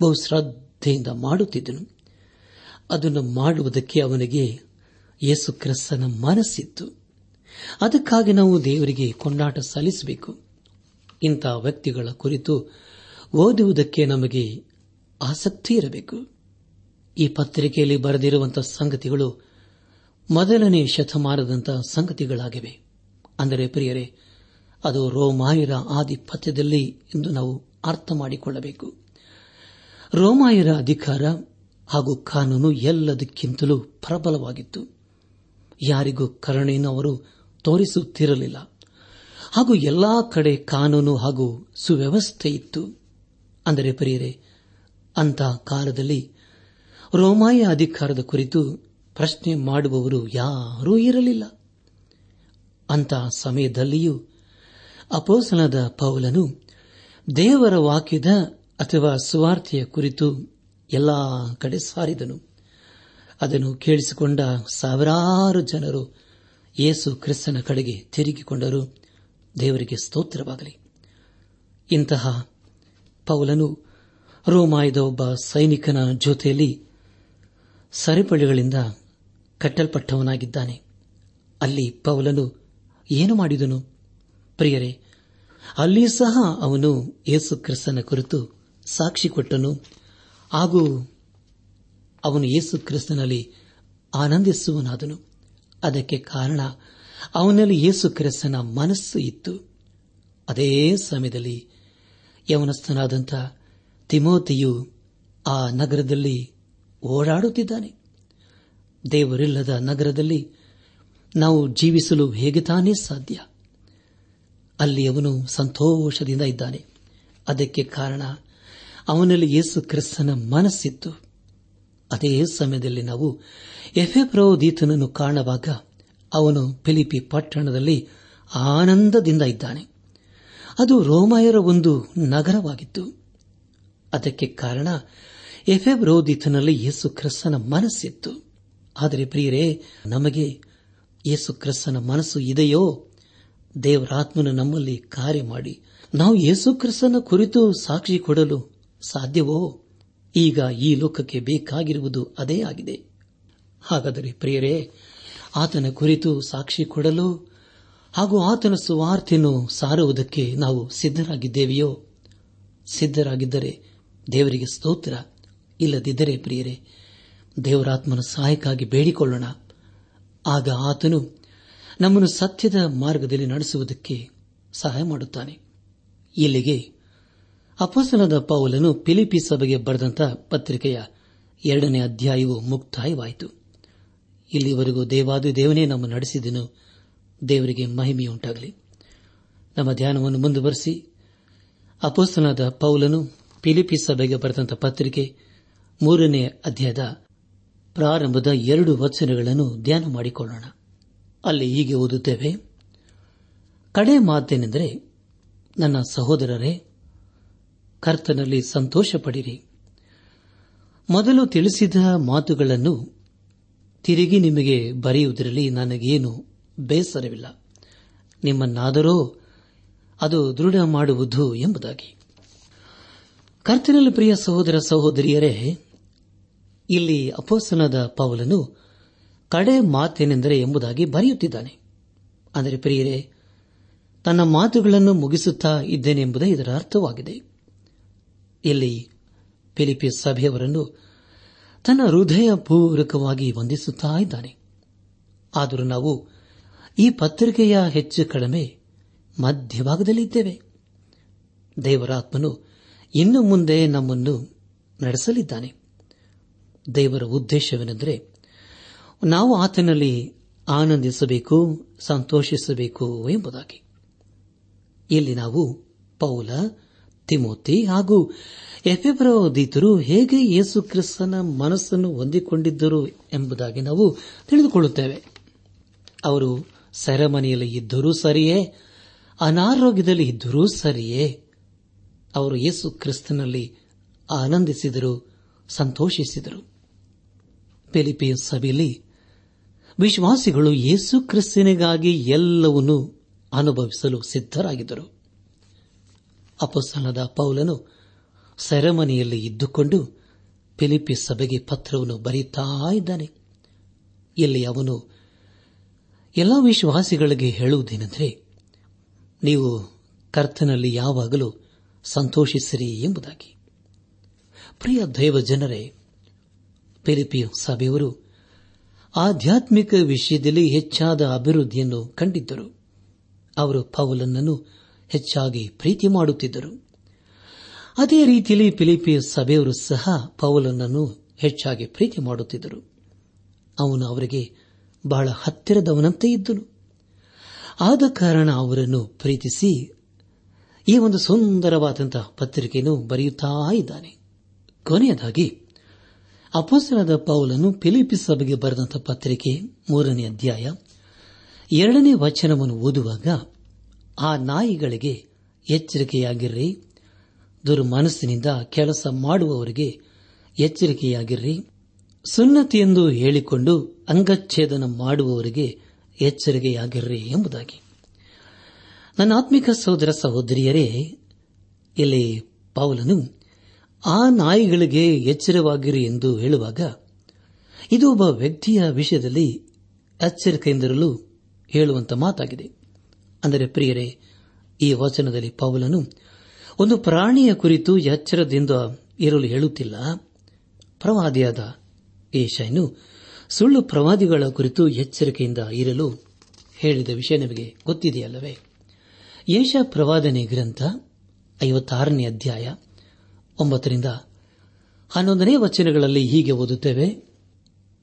ಬಹು ಶ್ರದ್ಧೆಯಿಂದ ಮಾಡುತ್ತಿದ್ದನು. ಅದನ್ನು ಮಾಡುವುದಕ್ಕೆ ಅವನಿಗೆ ಯೇಸು ಕ್ರಿಸ್ತನ ಮನಸ್ಸಿತ್ತು. ಅದಕ್ಕಾಗಿ ನಾವು ದೇವರಿಗೆ ಕೊಂಡಾಟ ಸಲ್ಲಿಸಬೇಕು. ಇಂಥ ವ್ಯಕ್ತಿಗಳ ಕುರಿತು ಓದುವುದಕ್ಕೆ ನಮಗೆ ಆಸಕ್ತಿ ಇರಬೇಕು. ಈ ಪತ್ರಿಕೆಯಲ್ಲಿ ಬರೆದಿರುವಂತಹ ಸಂಗತಿಗಳು ಮೊದಲನೇ ಶತಮಾನದಂತಹ ಸಂಗತಿಗಳಾಗಿವೆ. ಅಂದರೆ ಪ್ರಿಯರೇ, ಅದು ರೋಮಾಯರ ಆಧಿಪತ್ಯದಲ್ಲಿ ಎಂದು ನಾವು ಅರ್ಥ ಮಾಡಿಕೊಳ್ಳಬೇಕು. ರೋಮಾಯರ ಅಧಿಕಾರ ಹಾಗೂ ಕಾನೂನು ಎಲ್ಲದಕ್ಕಿಂತಲೂ ಪ್ರಬಲವಾಗಿತ್ತು. ಯಾರಿಗೂ ಕರುಣೆಯನ್ನು ಅವರು ತೋರಿಸುತ್ತಿರಲಿಲ್ಲ. ಹಾಗೂ ಎಲ್ಲಾ ಕಡೆ ಕಾನೂನು ಹಾಗೂ ಸುವ್ಯವಸ್ಥೆ ಇತ್ತು. ಅಂದರೆ ಪ್ರಿಯರೇ ಅಂತಹ ಕಾಲದಲ್ಲಿ ರೋಮಾಯ ಅಧಿಕಾರದ ಕುರಿತು ಪ್ರಶ್ನೆ ಮಾಡುವವರು ಯಾರೂ ಇರಲಿಲ್ಲ. ಅಂತಹ ಸಮಯದಲ್ಲಿಯೂ ಅಪೋಸನದ ಪೌಲನು ದೇವರ ವಾಕ್ಯದ ಅಥವಾ ಸುವಾರ್ತೆಯ ಕುರಿತು ಎಲ್ಲ ಕಡೆ ಸಾರಿದನು. ಅದನ್ನು ಕೇಳಿಸಿಕೊಂಡ ಸಾವಿರಾರು ಜನರು ಯೇಸು ಕ್ರಿಸ್ತನ ಕಡೆಗೆ ತಿರುಗಿಕೊಂಡರು ದೇವರಿಗೆ ಸ್ತೋತ್ರವಾಗಲಿ. ಇಂತಹ ಪೌಲನು ರೋಮಾಯದ ಒಬ್ಬ ಸೈನಿಕನ ಜೊತೆಯಲ್ಲಿ ಸರಿಪಳಿಗಳಿಂದ ಕಟ್ಟಲ್ಪಟ್ಟವನಾಗಿದ್ದಾನೆ. ಅಲ್ಲಿ ಪೌಲನು ಏನು ಮಾಡಿದನು? ಪ್ರಿಯರೇ, ಅಲ್ಲಿ ಸಹ ಅವನು ಯೇಸು ಕ್ರಿಸ್ತನ ಕುರಿತು ಸಾಕ್ಷಿ ಕೊಟ್ಟನು. ಹಾಗೂ ಅವನು ಯೇಸು ಕ್ರಿಸ್ತನಲ್ಲಿ ಆನಂದಿಸುವನಾದನು ಅದಕ್ಕೆ ಕಾರಣ ಅವನಲ್ಲಿ ಯೇಸು ಕ್ರಿಸ್ತನ ಮನಸ್ಸು ಇತ್ತು. ಅದೇ ಸಮಯದಲ್ಲಿ ಯವನಸ್ಥನಾದಂಥ ತಿಮೋತಿಯು ಆ ನಗರದಲ್ಲಿ ಓಡಾಡುತ್ತಿದ್ದಾನೆ. ದೇವರಿಲ್ಲದ ನಗರದಲ್ಲಿ ನಾವು ಜೀವಿಸಲು ಹೇಗೆ ತಾನೇ ಸಾಧ್ಯ? ಅಲ್ಲಿ ಅವನು ಸಂತೋಷದಿಂದ ಇದ್ದಾನೆ. ಅದಕ್ಕೆ ಕಾರಣ ಅವನಲ್ಲಿ ಯೇಸು ಕ್ರಿಸ್ತನ ಮನಸ್ಸಿತ್ತು. ಅದೇ ಸಮಯದಲ್ಲಿ ನಾವು ಎಫೆಪ್ರೋದೀತನನ್ನು ಕಾಣುವಾಗ ಅವನು ಫಿಲಿಪಿ ಪಟ್ಟಣದಲ್ಲಿ ಆನಂದದಿಂದ ಇದ್ದಾನೆ. ಅದು ರೋಮಾಯರ ಒಂದು ನಗರವಾಗಿತ್ತು. ಅದಕ್ಕೆ ಕಾರಣ ಎಫೆಬ್ರೋದಿತನಲ್ಲಿ ಯೇಸು ಕ್ರಿಸ್ತನ ಮನಸ್ಸಿತ್ತು. ಆದರೆ ಪ್ರಿಯರೇ, ನಮಗೆ ಯೇಸು ಕ್ರಿಸ್ತನ ಮನಸ್ಸು ಇದೆಯೋ? ದೇವರಾತ್ಮನು ನಮ್ಮಲ್ಲಿ ಕಾರ್ಯ ಮಾಡಿ ನಾವು ಯೇಸು ಕ್ರಿಸ್ತನ ಕುರಿತು ಸಾಕ್ಷಿ ಕೊಡಲು ಸಾಧ್ಯವೋ? ಈಗ ಈ ಲೋಕಕ್ಕೆ ಬೇಕಾಗಿರುವುದು ಅದೇ ಆಗಿದೆ. ಹಾಗಾದರೆ ಪ್ರಿಯರೇ, ಆತನ ಕುರಿತು ಸಾಕ್ಷಿ ಕೊಡಲು ಹಾಗೂ ಆತನ ಸುವಾರ್ತೆಯನ್ನು ಸಾರುವುದಕ್ಕೆ ನಾವು ಸಿದ್ದರಾಗಿದ್ದೇವೆಯೋ ಸಿದ್ದರಾಗಿದ್ದರೆ ದೇವರಿಗೆ ಸ್ತೋತ್ರ ಇಲ್ಲದಿದ್ದರೆ ಪ್ರಿಯರೇ, ದೇವರಾತ್ಮನ ಸಹಾಯಕ್ಕಾಗಿ ಬೇಡಿಕೊಳ್ಳೋಣ. ಆಗ ಆತನು ನಮ್ಮನ್ನು ಸತ್ಯದ ಮಾರ್ಗದಲ್ಲಿ ನಡೆಸುವುದಕ್ಕೆ ಸಹಾಯ ಮಾಡುತ್ತಾನೆ. ಇಲ್ಲಿಗೆ ಅಪಸನದ ಪೌಲನು ಫಿಲಿಪಿ ಸಭೆಗೆ ಬರೆದಂತ ಪತ್ರಿಕೆಯ ಎರಡನೇ ಅಧ್ಯಾಯವು ಮುಕ್ತಾಯವಾಯಿತು. ಇಲ್ಲಿವರೆಗೂ ದೇವಾದಿ ದೇವನೇ ನಮ್ಮ ನಡೆಸಿದನು. ದೇವರಿಗೆ ಮಹಿಮೆಯುಂಟಾಗಲಿ. ನಮ್ಮ ಧ್ಯಾನವನ್ನು ಮುಂದುವರೆಸಿ. ಅಪೋಸ್ತನಾದ ಪೌಲನು ಫಿಲಿಪಿ ಸಭೆಗೆ ಬರೆದಂತ ಪತ್ರಿಕೆ ಮೂರನೇ ಅಧ್ಯಾಯದ ಪ್ರಾರಂಭದ ಎರಡು ವಚನಗಳನ್ನು ಧ್ಯಾನ ಮಾಡಿಕೊಳ್ಳೋಣ. ಅಲ್ಲಿ ಹೀಗೆ ಓದುತ್ತೇವೆ. ಕಡೆ ಮಾತೇನೆಂದರೆ ನನ್ನ ಸಹೋದರರೇ ಕರ್ತನಲ್ಲಿ ಸಂತೋಷ ಪಡಿರಿ ಮೊದಲು ತಿಳಿಸಿದ ಮಾತುಗಳನ್ನು ತಿರುಗಿ ನಿಮಗೆ ಬರೆಯುವುದರಲ್ಲಿ ನನಗೇನು ಬೇಸರವಿಲ್ಲ. ನಿಮ್ಮನ್ನಾದರೂ ಅದು ದೃಢ ಮಾಡುವುದು ಎಂಬುದಾಗಿ. ಕರ್ತನಲ್ಲಿ ಪ್ರಿಯ ಸಹೋದರ ಸಹೋದರಿಯರೇ, ಇಲ್ಲಿ ಅಪೋಸನದ ಪೌಲನು ಕಡೆ ಮಾತೇನೆಂದರೆ ಎಂಬುದಾಗಿ ಬರೆಯುತ್ತಿದ್ದಾನೆ. ಅಂದರೆ ಪ್ರಿಯರೇ, ತನ್ನ ಮಾತುಗಳನ್ನು ಮುಗಿಸುತ್ತಾ ಇದ್ದೇನೆಂಬುದೇ ಇದರ ಅರ್ಥವಾಗಿದೆ. ಇಲ್ಲಿ ಫಿಲಿಪಿ ಸಭೆಯವರನ್ನು ತನ್ನ ಹೃದಯಪೂರ್ವಕವಾಗಿ ವಂದಿಸುತ್ತಾ ಇದ್ದಾನೆ. ಆದರೂ ನಾವು ಈ ಪತ್ರಿಕೆಯ ಹೆಚ್ಚು ಕಡಿಮೆ ಮಧ್ಯಭಾಗದಲ್ಲಿದ್ದೇವೆ. ದೇವರಾತ್ಮನು ಇನ್ನು ಮುಂದೆ ನಮ್ಮನ್ನು ನಡೆಸಲಿದ್ದಾನೆ. ದೇವರ ಉದ್ದೇಶವೇನೆಂದರೆ ನಾವು ಆತನಲ್ಲಿ ಆನಂದಿಸಬೇಕು, ಸಂತೋಷಿಸಬೇಕು ಎಂಬುದಾಗಿ. ಇಲ್ಲಿ ನಾವು ಪೌಲ ತಿಮೋತಿ ಹಾಗೂ ಎಫೆಬ್ರದೀತರು ಹೇಗೆ ಯೇಸು ಕ್ರಿಸ್ತನ ಮನಸ್ಸನ್ನು ಹೊಂದಿಕೊಂಡಿದ್ದರು ಎಂಬುದಾಗಿ ನಾವು ತಿಳಿದುಕೊಳ್ಳುತ್ತೇವೆ. ಅವರು ಸೆರೆಮನೆಯಲ್ಲಿ ಇದ್ದರೂ ಸರಿಯೇ, ಅನಾರೋಗ್ಯದಲ್ಲಿ ಇದ್ದರೂ ಸರಿಯೇ, ಅವರು ಯೇಸು ಕ್ರಿಸ್ತನಲ್ಲಿ ಆನಂದಿಸಿದರು, ಸಂತೋಷಿಸಿದರು. ಫಿಲಿಪಿಯ ಸಭೆಯಲ್ಲಿ ವಿಶ್ವಾಸಿಗಳು ಯೇಸು ಕ್ರಿಸ್ತನಿಗಾಗಿ ಎಲ್ಲವನ್ನೂ ಅನುಭವಿಸಲು ಸಿದ್ದರಾಗಿದ್ದರು ಅಪಸ್ತನದ ಪೌಲನು ಸೆರೆಮನೆಯಲ್ಲಿ ಇದ್ದುಕೊಂಡು ಫಿಲಿಪಿ ಸಭೆಗೆ ಪತ್ರವನ್ನು ಬರೀತಾ ಇದ್ದಾನೆ. ಇಲ್ಲಿ ಅವನು ಎಲ್ಲ ವಿಶ್ವಾಸಿಗಳಿಗೆ ಹೇಳುವುದೇನೆಂದರೆ, ನೀವು ಕರ್ತನಲ್ಲಿ ಯಾವಾಗಲೂ ಸಂತೋಷಿಸಿರಿ ಎಂಬುದಾಗಿ. ಪ್ರಿಯ ದೈವ ಜನರೇ ಫಿಲಿಪಿ ಸಭೆಯವರು ಆಧ್ಯಾತ್ಮಿಕ ವಿಷಯದಲ್ಲಿ ಹೆಚ್ಚಾದ ಅಭಿವೃದ್ಧಿಯನ್ನು ಕಂಡಿದ್ದರು. ಅವರು ಪೌಲನನ್ನು ಹೆಚ್ಚಾಗಿ ಪ್ರೀತಿ ಮಾಡುತ್ತಿದ್ದರು. ಅದೇ ರೀತಿಯಲ್ಲಿ ಫಿಲಿಪಿಯ ಸಭೆಯವರು ಸಹ ಪೌಲನನ್ನು ಹೆಚ್ಚಾಗಿ ಪ್ರೀತಿ ಮಾಡುತ್ತಿದ್ದರು. ಅವನು ಅವರಿಗೆ ಬಹಳ ಹತ್ತಿರದವನಂತೆ ಇದ್ದನು. ಆದ ಕಾರಣ ಅವರನ್ನು ಪ್ರೀತಿಸಿ ಈ ಒಂದು ಸುಂದರವಾದಂತಹ ಪತ್ರಿಕೆಯನ್ನು ಬರೆಯುತ್ತಾ ಇದ್ದಾನೆ. ಕೊನೆಯದಾಗಿ ಅಪಸರಾದ ಪೌಲನ್ನು ಫಿಲಿಪಿ ಸಭೆಗೆ ಬರೆದಂತಹ ಪತ್ರಿಕೆ ಮೂರನೇ ಅಧ್ಯಾಯ ಎರಡನೇ ವಚನವನ್ನು ಓದುವಾಗ ಆ ನಾಯಿಗಳಿಗೆ ಎಚ್ಚರಿಕೆಯಾಗಿರ್ರಿ. ದುರ್ಮನಸ್ಸಿನಿಂದ ಕೆಲಸ ಮಾಡುವವರಿಗೆ ಎಚ್ಚರಿಕೆಯಾಗಿರ್ರಿ. ಸುನ್ನತಿ ಎಂದು ಹೇಳಿಕೊಂಡು ಅಂಗಚ್ಛೇದನ ಮಾಡುವವರಿಗೆ ಎಚ್ಚರಿಕೆಯಾಗಿರ್ರಿ ಎಂಬುದಾಗಿ. ನನ್ನ ಆತ್ಮಿಕ ಸಹೋದರ ಸಹೋದರಿಯರೇ, ಇಲ್ಲಿ ಪೌಲನು ಆ ನಾಯಿಗಳಿಗೆ ಎಚ್ಚರವಾಗಿರಿ ಎಂದು ಹೇಳುವಾಗ ಇದು ಒಬ್ಬ ವ್ಯಕ್ತಿಯ ವಿಷಯದಲ್ಲಿ ಎಚ್ಚರಿಕೆಯಿಂದಿರಲು ಹೇಳುವಂತ ಮಾತಾಗಿದೆ. ಅಂದರೆ ಪ್ರಿಯರೇ, ಈ ವಚನದಲ್ಲಿ ಪೌಲನು ಒಂದು ಪ್ರಾಣಿಯ ಕುರಿತು ಎಚ್ಚರದಿಂದ ಇರಲು ಹೇಳುತ್ತಿಲ್ಲ. ಪ್ರವಾದಿಯಾದ ಏಷನು ಸುಳ್ಳು ಪ್ರವಾದಿಗಳ ಕುರಿತು ಎಚ್ಚರಿಕೆಯಿಂದ ಇರಲು ಹೇಳಿದ ವಿಷಯ ನಮಗೆ ಗೊತ್ತಿದೆಯಲ್ಲವೇ? ಏಷ ಪ್ರವಾದನೆ ಗ್ರಂಥ ಐವತ್ತಾರನೇ ಅಧ್ಯಾಯ ಒಂಬತ್ತರಿಂದ ಹನ್ನೊಂದನೇ ವಚನಗಳಲ್ಲಿ ಹೀಗೆ ಓದುತ್ತೇವೆ,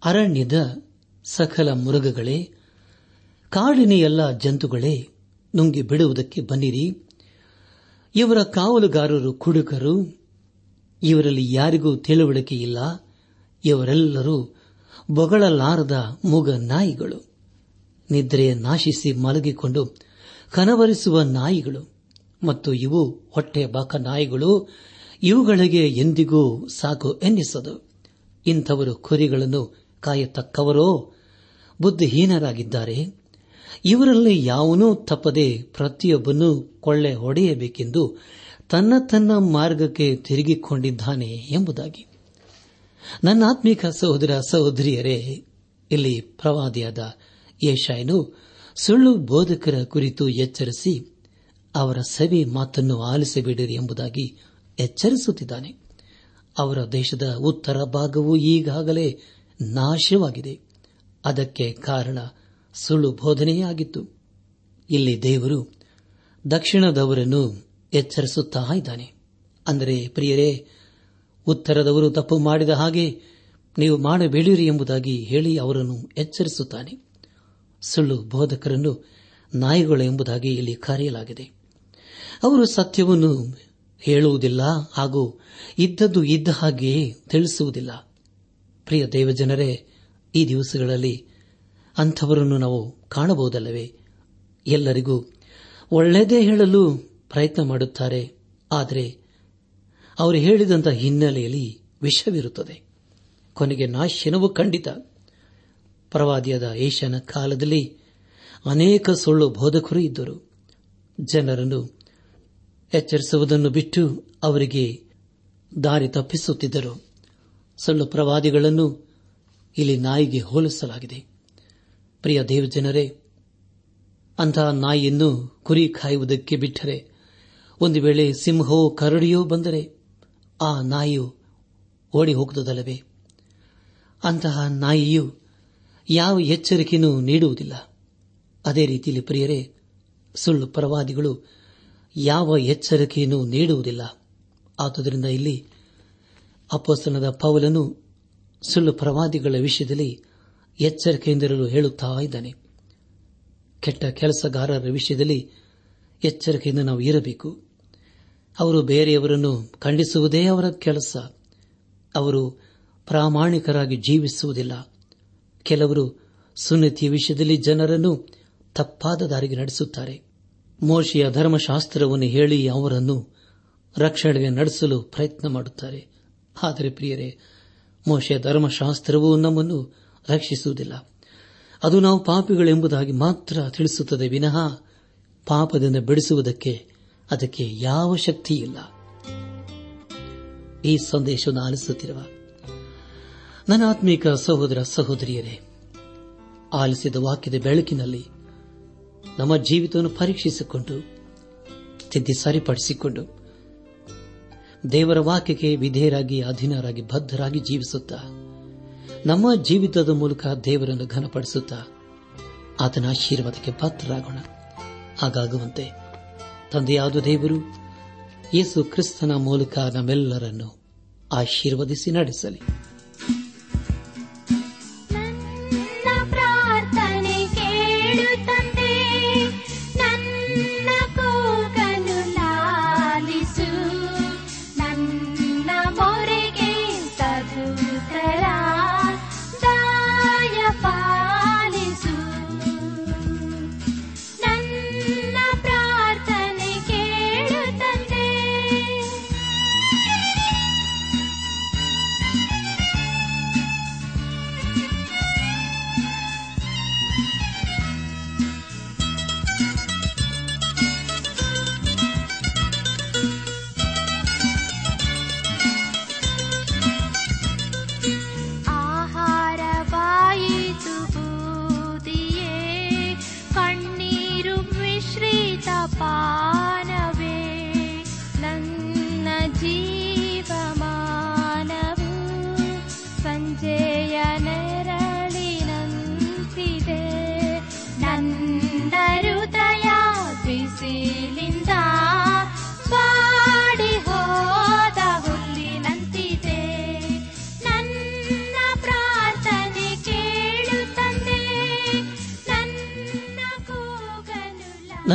ಅರಣ್ಯದ ಸಕಲ ಮೃಗಗಳೇ, ಕಾಡಿನ ಎಲ್ಲ ಜಂತುಗಳೇ ನುಂಗಿ ಬಿಡುವುದಕ್ಕೆ ಬನ್ನಿರಿ. ಇವರ ಕಾವಲುಗಾರರು ಕುಡುಕರು. ಇವರಲ್ಲಿ ಯಾರಿಗೂ ತಿಳುವಳಿಕೆ ಇಲ್ಲ ಇವರೆಲ್ಲರೂ ಬೊಗಳಲಾರದ ಮೂಗ ನಾಯಿಗಳು. ನಿದ್ರೆಯ ನಾಶಿಸಿ ಮಲಗಿಕೊಂಡು ಕನವರಿಸುವ ನಾಯಿಗಳು. ಮತ್ತು ಇವು ಹೊಟ್ಟೆ ಬಾಕ ನಾಯಿಗಳು. ಇವುಗಳಿಗೆ ಎಂದಿಗೂ ಸಾಕು ಎನ್ನಿಸದು. ಇಂಥವರು ಕುರಿಗಳನ್ನು ಕಾಯತಕ್ಕವರೋ. ಬುದ್ಧಿಹೀನರಾಗಿದ್ದಾರೆ. ಇವರಲ್ಲಿ ಯಾವನೂ ತಪ್ಪದೆ ಪ್ರತಿಯೊಬ್ಬನೂ ಕೊಳ್ಳೆ ಹೊಡೆಯಬೇಕೆಂದು ತನ್ನ ತನ್ನ ಮಾರ್ಗಕ್ಕೆ ತಿರುಗಿಕೊಂಡಿದ್ದಾನೆ ಎಂಬುದಾಗಿ. ನನ್ನ ಆತ್ಮಿಕ ಸಹೋದರ ಸಹೋದರಿಯರೇ, ಇಲ್ಲಿ ಪ್ರವಾದಿಯಾದ ಯೇಷಾಯನು ಸುಳ್ಳು ಬೋಧಕರ ಕುರಿತು ಎಚ್ಚರಿಸಿ ಅವರ ಸವಿ ಮಾತನ್ನು ಆಲಿಸಬೇಡಿರಿ ಎಂಬುದಾಗಿ ಎಚ್ಚರಿಸುತ್ತಿದ್ದಾನೆ. ಅವರ ದೇಶದ ಉತ್ತರ ಭಾಗವು ಈಗಾಗಲೇ ನಾಶವಾಗಿದೆ. ಅದಕ್ಕೆ ಕಾರಣ ಸುಳ್ಳು ಬೋಧನೆಯಾಗಿತ್ತು. ಇಲ್ಲಿ ದೇವರು ದಕ್ಷಿಣದವರನ್ನು ಎಚ್ಚರಿಸುತ್ತಾ ಇದ್ದಾನೆ. ಅಂದರೆ ಪ್ರಿಯರೇ, ಉತ್ತರದವರು ತಪ್ಪು ಮಾಡಿದ ಹಾಗೆ ನೀವು ಮಾಡಬೇಡಿರಿ ಎಂಬುದಾಗಿ ಹೇಳಿ ಅವರನ್ನು ಎಚ್ಚರಿಸುತ್ತಾನೆ. ಸುಳ್ಳು ಬೋಧಕರನ್ನು ನಾಯಿಗಳು ಎಂಬುದಾಗಿ ಇಲ್ಲಿ ಕರೆಯಲಾಗಿದೆ. ಅವರು ಸತ್ಯವನ್ನು ಹೇಳುವುದಿಲ್ಲ ಹಾಗೂ ಇದ್ದದ್ದು ಇದ್ದ ಹಾಗೆಯೇ ತಿಳಿಸುವುದಿಲ್ಲ. ಪ್ರಿಯ ದೇವಜನರೇ, ಈ ದಿವಸಗಳಲ್ಲಿ ಅಂಥವರನ್ನು ನಾವು ಕಾಣಬಹುದಲ್ಲವೇ? ಎಲ್ಲರಿಗೂ ಒಳ್ಳೆಯದೇ ಹೇಳಲು ಪ್ರಯತ್ನ ಮಾಡುತ್ತಾರೆ. ಆದರೆ ಅವರು ಹೇಳಿದಂಥ ಹಿನ್ನೆಲೆಯಲ್ಲಿ ವಿಷವಿರುತ್ತದೆ. ಕೊನೆಗೆ ನಾಶನವು ಖಂಡಿತ. ಪ್ರವಾದಿಯಾದ ಏಷ್ಯನ ಕಾಲದಲ್ಲಿ ಅನೇಕ ಸುಳ್ಳು ಬೋಧಕರು ಇದ್ದರು. ಜನರನ್ನು ಎಚ್ಚರಿಸುವುದನ್ನು ಬಿಟ್ಟು ಅವರಿಗೆ ದಾರಿ ತಪ್ಪಿಸುತ್ತಿದ್ದರು. ಸುಳ್ಳು ಪ್ರವಾದಿಗಳನ್ನು ಇಲ್ಲಿ ನಾಯಿಗೆ ಹೋಲಿಸಲಾಗಿದೆ. ಪ್ರಿಯ ದೇವಜನರೇ ಅಂತಹ ನಾಯಿಯನ್ನು ಕುರಿ ಕಾಯುವುದಕ್ಕೆ ಬಿಟ್ಟರೆ ಒಂದು ವೇಳೆ ಸಿಂಹೋ ಕರಡಿಯೋ ಬಂದರೆ ಆ ನಾಯಿಯು ಓಡಿ ಹೋಗುತ್ತದಲ್ಲವೇ ಅಂತಹ ನಾಯಿಯು ಯಾವ ಎಚ್ಚರಿಕೆಯೂ ನೀಡುವುದಿಲ್ಲ. ಅದೇ ರೀತಿಯಲ್ಲಿ ಪ್ರಿಯರೇ, ಸುಳ್ಳು ಪ್ರವಾದಿಗಳು ಯಾವ ಎಚ್ಚರಿಕೆಯನ್ನು ನೀಡುವುದಿಲ್ಲ. ಆದುದರಿಂದ ಇಲ್ಲಿ ಅಪೋಸ್ತನದ ಪೌಲನು ಸುಳ್ಳು ಪ್ರವಾದಿಗಳ ವಿಷಯದಲ್ಲಿ ಎಚ್ಚರಿಕೆಯಿಂದಿರಲು ಹೇಳುತ್ತಾ ಇದ್ದಾನೆ. ಕೆಟ್ಟ ಕೆಲಸಗಾರರ ವಿಷಯದಲ್ಲಿ ಎಚ್ಚರಿಕೆಯಿಂದ ನಾವು ಇರಬೇಕು. ಅವರು ಬೇರೆಯವರನ್ನು ಖಂಡಿಸುವುದೇ ಅವರ ಕೆಲಸ. ಅವರು ಪ್ರಾಮಾಣಿಕರಾಗಿ ಜೀವಿಸುವುದಿಲ್ಲ. ಕೆಲವರು ಸುನ್ನತಿಯ ವಿಷಯದಲ್ಲಿ ಜನರನ್ನು ತಪ್ಪಾದ ದಾರಿಗೆ ನಡೆಸುತ್ತಾರೆ. ಮೋಶಿಯ ಧರ್ಮಶಾಸ್ತ್ರವನ್ನು ಹೇಳಿ ಅವರನ್ನು ರಕ್ಷಣೆಗೆ ನಡೆಸಲು ಪ್ರಯತ್ನ ಮಾಡುತ್ತಾರೆ. ಆದರೆ ಪ್ರಿಯರೇ, ಮೋಶೆಯ ಧರ್ಮಶಾಸ್ತ್ರವು ನಮ್ಮನ್ನು ರಕ್ಷಿಸುವುದಿಲ್ಲ. ಅದು ನಾವು ಪಾಪಿಗಳೆಂಬುದಾಗಿ ಮಾತ್ರ ತಿಳಿಸುತ್ತದೆ. ವಿನಃ ಪಾಪದಿಂದ ಬಿಡಿಸುವುದಕ್ಕೆ ಅದಕ್ಕೆ ಯಾವ ಶಕ್ತಿ ಇಲ್ಲ ಈ ಸಂದೇಶವನ್ನು ಆಲಿಸುತ್ತಿರುವ ನನ್ನ ಆತ್ಮೀಕ ಸಹೋದರ ಸಹೋದರಿಯರೇ, ಆಲಿಸಿದ ವಾಕ್ಯದ ಬೆಳಕಿನಲ್ಲಿ ನಮ್ಮ ಜೀವಿತವನ್ನು ಪರೀಕ್ಷಿಸಿಕೊಂಡು, ತಿದ್ದಿ ಸರಿಪಡಿಸಿಕೊಂಡು, ದೇವರ ವಾಕ್ಯಕ್ಕೆ ವಿಧೇಯರಾಗಿ, ಅಧೀನರಾಗಿ, ಬದ್ಧರಾಗಿ ಜೀವಿಸುತ್ತಾ ನಮ್ಮ ಜೀವಿತದ ಮೂಲಕ ದೇವರನ್ನು ಘನಪಡಿಸುತ್ತಾ ಆತನ ಆಶೀರ್ವಾದಕ್ಕೆ ಪಾತ್ರರಾಗೋಣ. ಹಾಗಾಗುವಂತೆ ತಂದೆಯಾದ ದೇವರು ಯೇಸು ಕ್ರಿಸ್ತನ ಮೂಲಕ ನಮ್ಮೆಲ್ಲರನ್ನು ಆಶೀರ್ವದಿಸಿ ನಡೆಸಲಿ.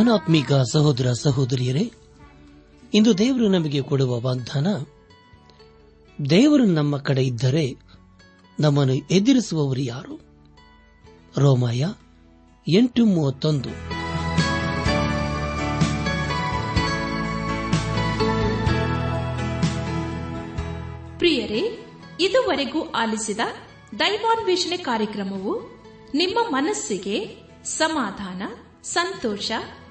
ಆತ್ಮೀಕ ಸಹೋದರ ಸಹೋದರಿಯರೇ, ಇಂದು ದೇವರು ನಮಗೆ ಕೊಡುವ ವಾಗ್ದಾನ, ದೇವರು ನಮ್ಮ ಕಡೆ ಇದ್ದರೆ ನಮ್ಮನ್ನು ಎದುರಿಸುವವರು ಯಾರು? ರೋಮಾಯ ಎಂಟು ಮೂವತ್ತೊಂದು. ಪ್ರಿಯರೇ, ಇದುವರೆಗೂ ಆಲಿಸಿದ ದೈವಾನ್ವೇಷಣೆ ಕಾರ್ಯಕ್ರಮವು ನಿಮ್ಮ ಮನಸ್ಸಿಗೆ ಸಮಾಧಾನ, ಸಂತೋಷ